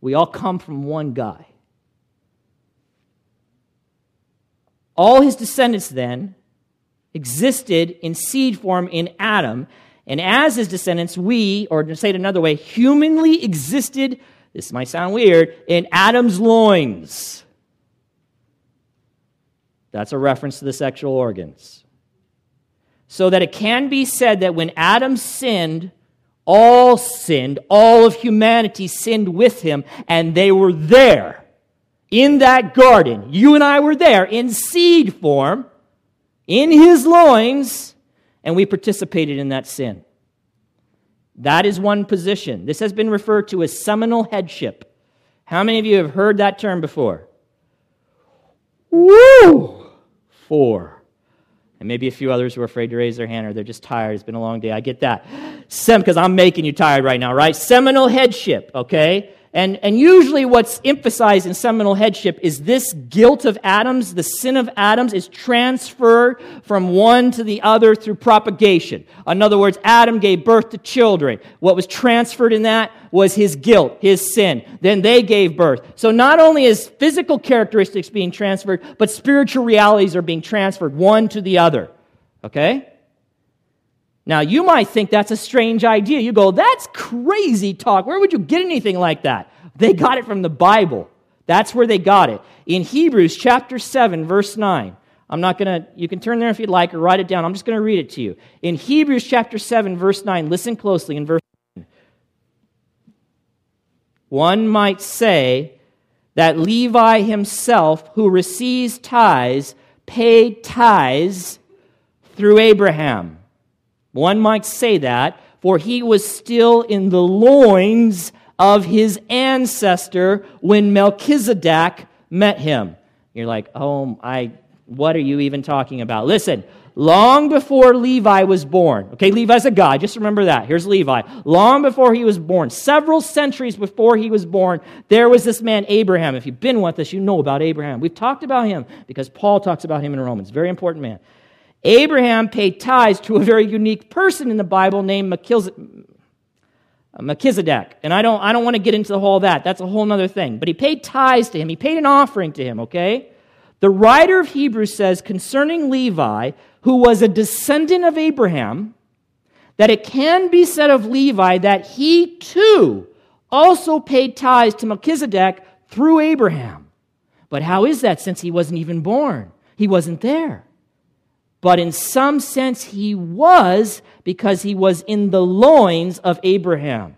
We all come from one guy. All his descendants then existed in seed form in Adam, and as his descendants, we, or to say it another way, humanly existed, this might sound weird, in Adam's loins. That's a reference to the sexual organs. So that it can be said that when Adam sinned, all sinned, all of humanity sinned with him, and they were there in that garden. You and I were there in seed form, in his loins, and we participated in that sin. That is one position. This has been referred to as seminal headship. How many of you have heard that term before? Woo! Four. And maybe a few others who are afraid to raise their hand or they're just tired. It's been a long day. I get that. Sem, because I'm making you tired right now, right? Seminal headship, okay? And, and usually, what's emphasized in seminal headship is this guilt of Adam's, the sin of Adam's, is transferred from one to the other through propagation. In other words, Adam gave birth to children. What was transferred in that was his guilt, his sin. Then they gave birth. So not only is physical characteristics being transferred, but spiritual realities are being transferred one to the other. Okay? Now, you might think that's a strange idea. You go, that's crazy talk. Where would you get anything like that? They got it from the Bible. That's where they got it. In Hebrews chapter 7, verse 9. I'm not going to, you can turn there if you'd like or write it down. I'm just going to read it to you. In Hebrews chapter 7, verse 9, listen closely in verse 9. One might say that Levi himself, who receives tithes, paid tithes through Abraham. One might say that, for he was still in the loins of his ancestor when Melchizedek met him. You're like, oh, I, what are you even talking about? Listen, long before Levi was born, okay, Levi's a guy, just remember that. Here's Levi. Long before he was born, several centuries before he was born, there was this man, Abraham. If you've been with us, you know about Abraham. We've talked about him because Paul talks about him in Romans. Very important man. Abraham paid tithes to a very unique person in the Bible named Melchizedek. And I don't, I don't want to get into the whole of that. That's a whole other thing. But he paid tithes to him, he paid an offering to him, okay? The writer of Hebrews says concerning Levi, who was a descendant of Abraham, that it can be said of Levi that he too also paid tithes to Melchizedek through Abraham. But how is that since he wasn't even born? He wasn't there but in some sense he was because he was in the loins of Abraham.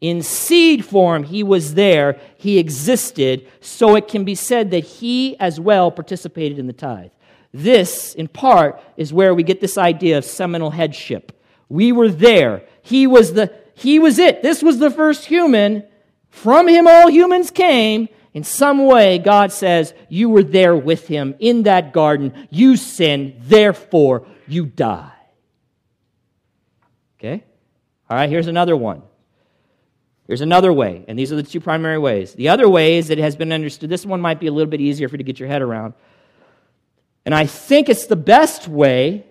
In seed form, he was there, he existed, so it can be said that he as well participated in the tithe. This, in part, is where we get this idea of seminal headship. We were there. He was the he was it. This was the first human. From him all humans came, in some way, God says, You were there with him in that garden. You sinned, therefore you die. Okay? All right, here's another one. Here's another way, and these are the two primary ways. The other way is that it has been understood. This one might be a little bit easier for you to get your head around. And I think it's the best way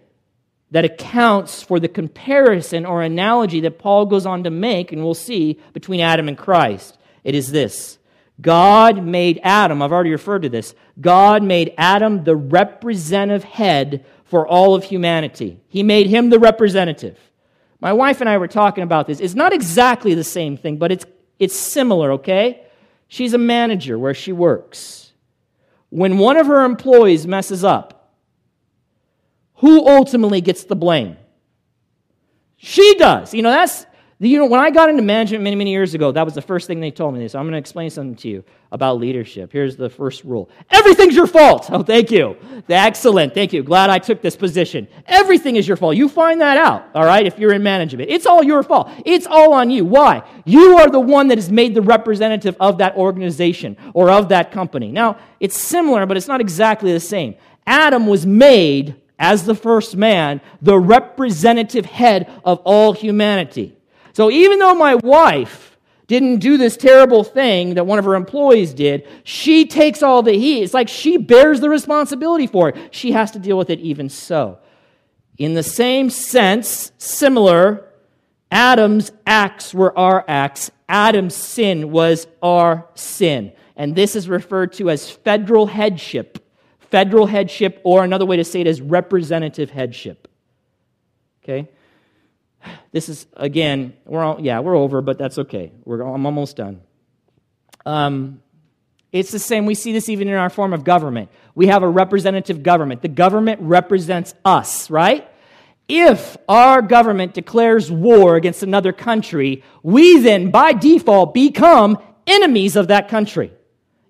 that accounts for the comparison or analogy that Paul goes on to make, and we'll see, between Adam and Christ. It is this God made Adam, I've already referred to this, God made Adam the representative head for all of humanity. He made him the representative. My wife and I were talking about this. It's not exactly the same thing, but it's, it's similar, okay? She's a manager where she works. When one of her employees messes up, who ultimately gets the blame? She does. You know, that's you know, when I got into management many, many years ago, that was the first thing they told me. So I'm going to explain something to you about leadership. Here's the first rule Everything's your fault. Oh, thank you. Excellent. Thank you. Glad I took this position. Everything is your fault. You find that out, all right, if you're in management. It's all your fault. It's all on you. Why? You are the one that is made the representative of that organization or of that company. Now, it's similar, but it's not exactly the same. Adam was made as the first man, the representative head of all humanity. So even though my wife didn't do this terrible thing that one of her employees did, she takes all the heat. It's like she bears the responsibility for it. She has to deal with it even so. In the same sense, similar, Adam's acts were our acts. Adam's sin was our sin. And this is referred to as federal headship. Federal headship, or another way to say it is representative headship. Okay? This is, again, we're all, yeah, we're over, but that's okay. We're, I'm almost done. Um, it's the same. We see this even in our form of government. We have a representative government. The government represents us, right? If our government declares war against another country, we then, by default, become enemies of that country.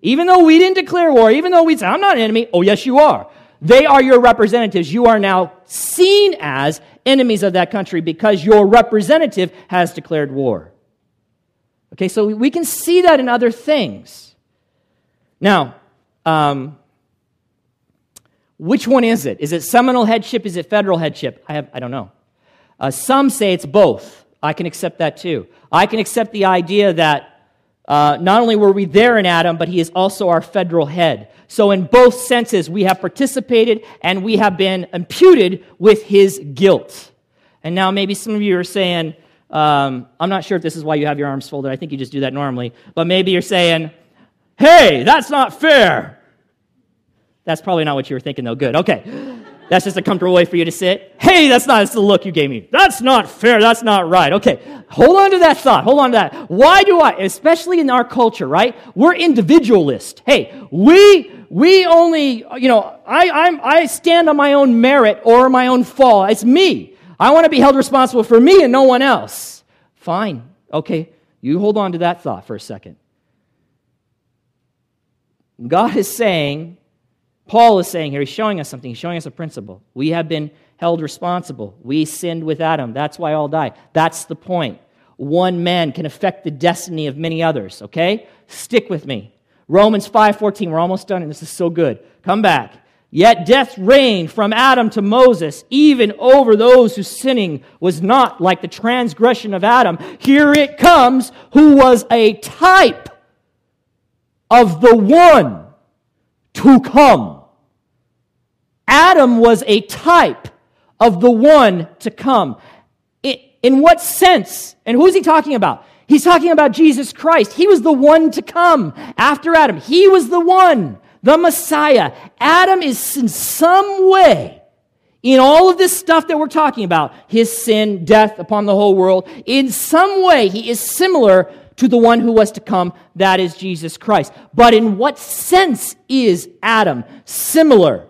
Even though we didn't declare war, even though we say, I'm not an enemy, oh, yes, you are. They are your representatives. You are now seen as enemies of that country because your representative has declared war. Okay, so we can see that in other things. Now, um, Which one is it? Is it seminal headship? Is it federal headship? I, have, I don't know. Uh, some say it's both. I can accept that too. I can accept the idea that uh, not only were we there in Adam, but he is also our federal head. So, in both senses, we have participated and we have been imputed with his guilt. And now, maybe some of you are saying, um, I'm not sure if this is why you have your arms folded. I think you just do that normally. But maybe you're saying, hey, that's not fair. That's probably not what you were thinking, though. Good. Okay. That's just a comfortable way for you to sit. Hey, that's not that's the look you gave me. That's not fair. That's not right. Okay, hold on to that thought. Hold on to that. Why do I, especially in our culture, right? We're individualist. Hey, we we only, you know, I I'm, I stand on my own merit or my own fall. It's me. I want to be held responsible for me and no one else. Fine. Okay, you hold on to that thought for a second. God is saying Paul is saying here, he's showing us something. He's showing us a principle. We have been held responsible. We sinned with Adam. That's why all die. That's the point. One man can affect the destiny of many others, okay? Stick with me. Romans 5:14. We're almost done and this is so good. Come back. Yet death reigned from Adam to Moses, even over those whose sinning was not like the transgression of Adam. Here it comes, who was a type of the one to come. Adam was a type of the one to come. In what sense? And who's he talking about? He's talking about Jesus Christ. He was the one to come after Adam. He was the one, the Messiah. Adam is in some way, in all of this stuff that we're talking about, his sin, death upon the whole world, in some way, he is similar to the one who was to come, that is Jesus Christ. But in what sense is Adam similar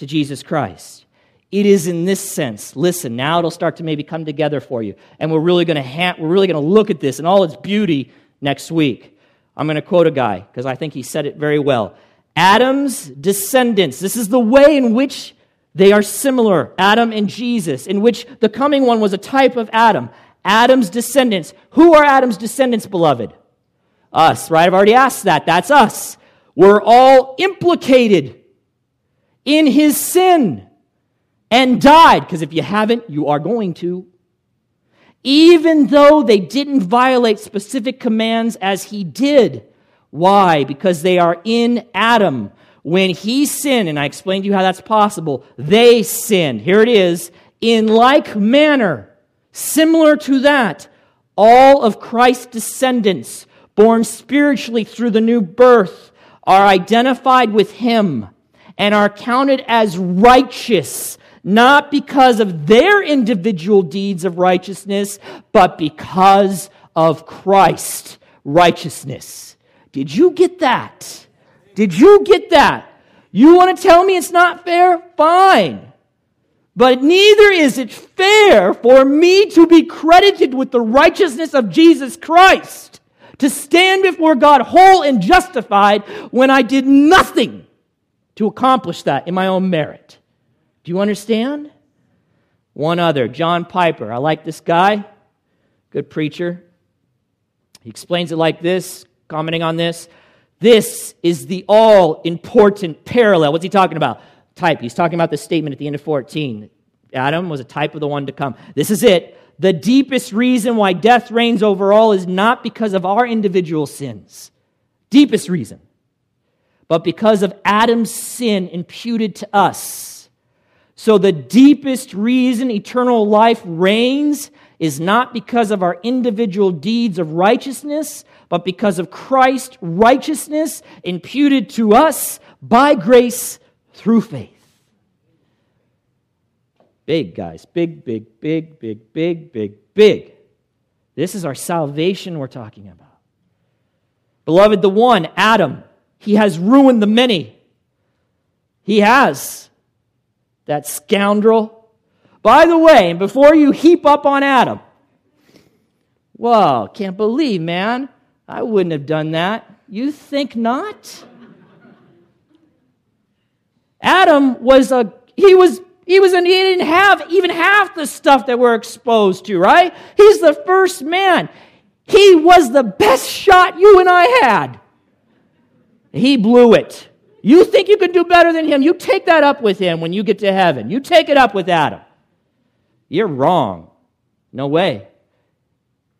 to Jesus Christ. It is in this sense. Listen, now it'll start to maybe come together for you. And we're really going to ha- we're really going to look at this and all its beauty next week. I'm going to quote a guy because I think he said it very well. Adam's descendants. This is the way in which they are similar, Adam and Jesus, in which the coming one was a type of Adam. Adam's descendants. Who are Adam's descendants, beloved? Us, right? I've already asked that. That's us. We're all implicated in his sin and died, because if you haven't, you are going to. Even though they didn't violate specific commands as he did. Why? Because they are in Adam. When he sinned, and I explained to you how that's possible, they sinned. Here it is. In like manner, similar to that, all of Christ's descendants, born spiritually through the new birth, are identified with him and are counted as righteous, not because of their individual deeds of righteousness, but because of Christ righteousness. Did you get that? Did you get that? You want to tell me it's not fair? Fine. But neither is it fair for me to be credited with the righteousness of Jesus Christ, to stand before God whole and justified when I did nothing to accomplish that in my own merit. Do you understand? One other, John Piper. I like this guy, good preacher. He explains it like this, commenting on this. This is the all important parallel. What's he talking about? Type. He's talking about the statement at the end of 14. Adam was a type of the one to come. This is it. The deepest reason why death reigns over all is not because of our individual sins. Deepest reason but because of Adam's sin imputed to us. So the deepest reason eternal life reigns is not because of our individual deeds of righteousness, but because of Christ's righteousness imputed to us by grace through faith. Big, guys. Big, big, big, big, big, big, big. This is our salvation we're talking about. Beloved, the one, Adam, he has ruined the many. He has. That scoundrel. By the way, before you heap up on Adam, well, can't believe, man. I wouldn't have done that. You think not? Adam was a he was he was an, he didn't have even half the stuff that we're exposed to, right? He's the first man. He was the best shot you and I had. He blew it. You think you can do better than him? You take that up with him when you get to heaven. You take it up with Adam. You're wrong. No way.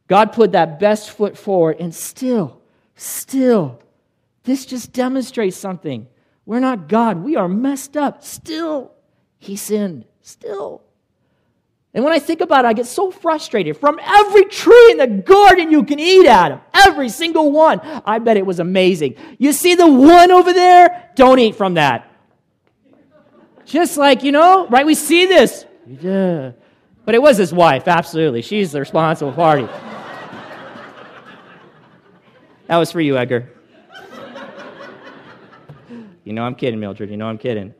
God put that best foot forward, and still, still, this just demonstrates something. We're not God. We are messed up. Still, he sinned. Still. And when I think about it, I get so frustrated. From every tree in the garden you can eat Adam, every single one. I bet it was amazing. You see the one over there? Don't eat from that. Just like, you know, right? We see this. Yeah. But it was his wife, absolutely. She's the responsible party. that was for you, Edgar. You know I'm kidding, Mildred. You know I'm kidding.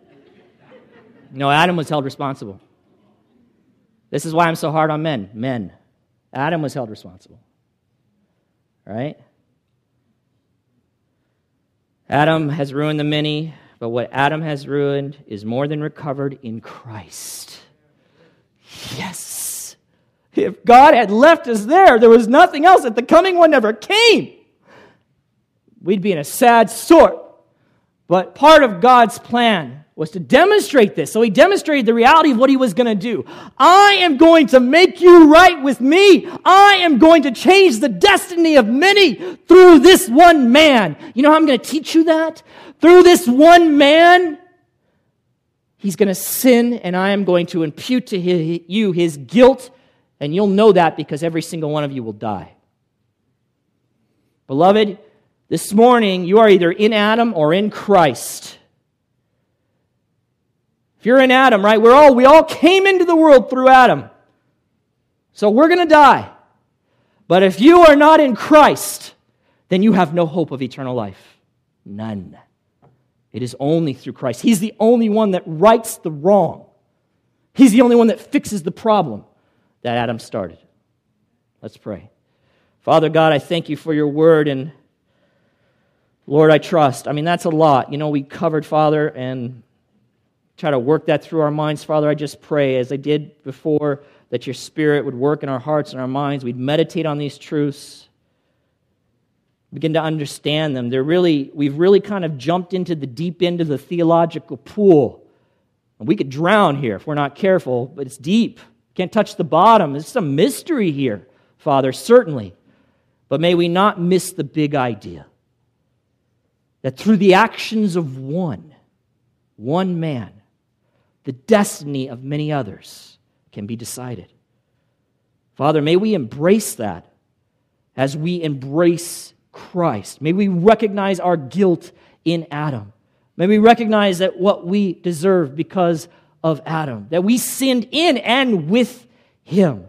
No, Adam was held responsible. This is why I'm so hard on men. Men. Adam was held responsible. Right? Adam has ruined the many, but what Adam has ruined is more than recovered in Christ. Yes. If God had left us there, there was nothing else, if the coming one never came, we'd be in a sad sort. But part of God's plan was to demonstrate this. So he demonstrated the reality of what he was going to do. I am going to make you right with me. I am going to change the destiny of many through this one man. You know how I'm going to teach you that? Through this one man, he's going to sin, and I am going to impute to you his guilt, and you'll know that because every single one of you will die. Beloved, this morning you are either in Adam or in Christ. If you're in Adam, right, we're all, we all came into the world through Adam. So we're going to die. But if you are not in Christ, then you have no hope of eternal life. None. It is only through Christ. He's the only one that rights the wrong. He's the only one that fixes the problem that Adam started. Let's pray. Father God, I thank you for your word and Lord, I trust. I mean, that's a lot. You know, we covered, Father, and try to work that through our minds. Father, I just pray, as I did before, that your Spirit would work in our hearts and our minds. We'd meditate on these truths, begin to understand them. They're really, we've really kind of jumped into the deep end of the theological pool. And we could drown here if we're not careful, but it's deep. Can't touch the bottom. There's some mystery here, Father, certainly. But may we not miss the big idea that through the actions of one, one man, the destiny of many others can be decided. Father, may we embrace that as we embrace Christ. May we recognize our guilt in Adam. May we recognize that what we deserve because of Adam, that we sinned in and with him.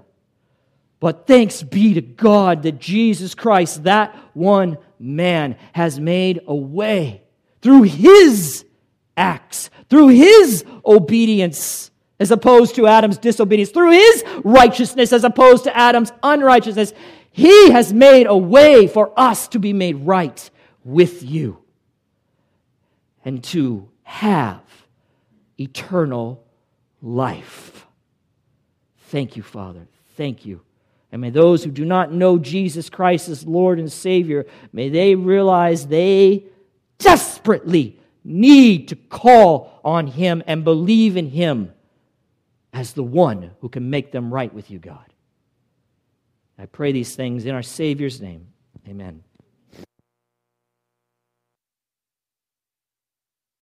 But thanks be to God that Jesus Christ, that one man, has made a way through his acts, through his obedience as opposed to Adam's disobedience, through his righteousness as opposed to Adam's unrighteousness. He has made a way for us to be made right with you and to have eternal life. Thank you, Father. Thank you. And may those who do not know Jesus Christ as Lord and Savior, may they realize they desperately need to call on Him and believe in Him as the one who can make them right with you, God. I pray these things in our Savior's name. Amen.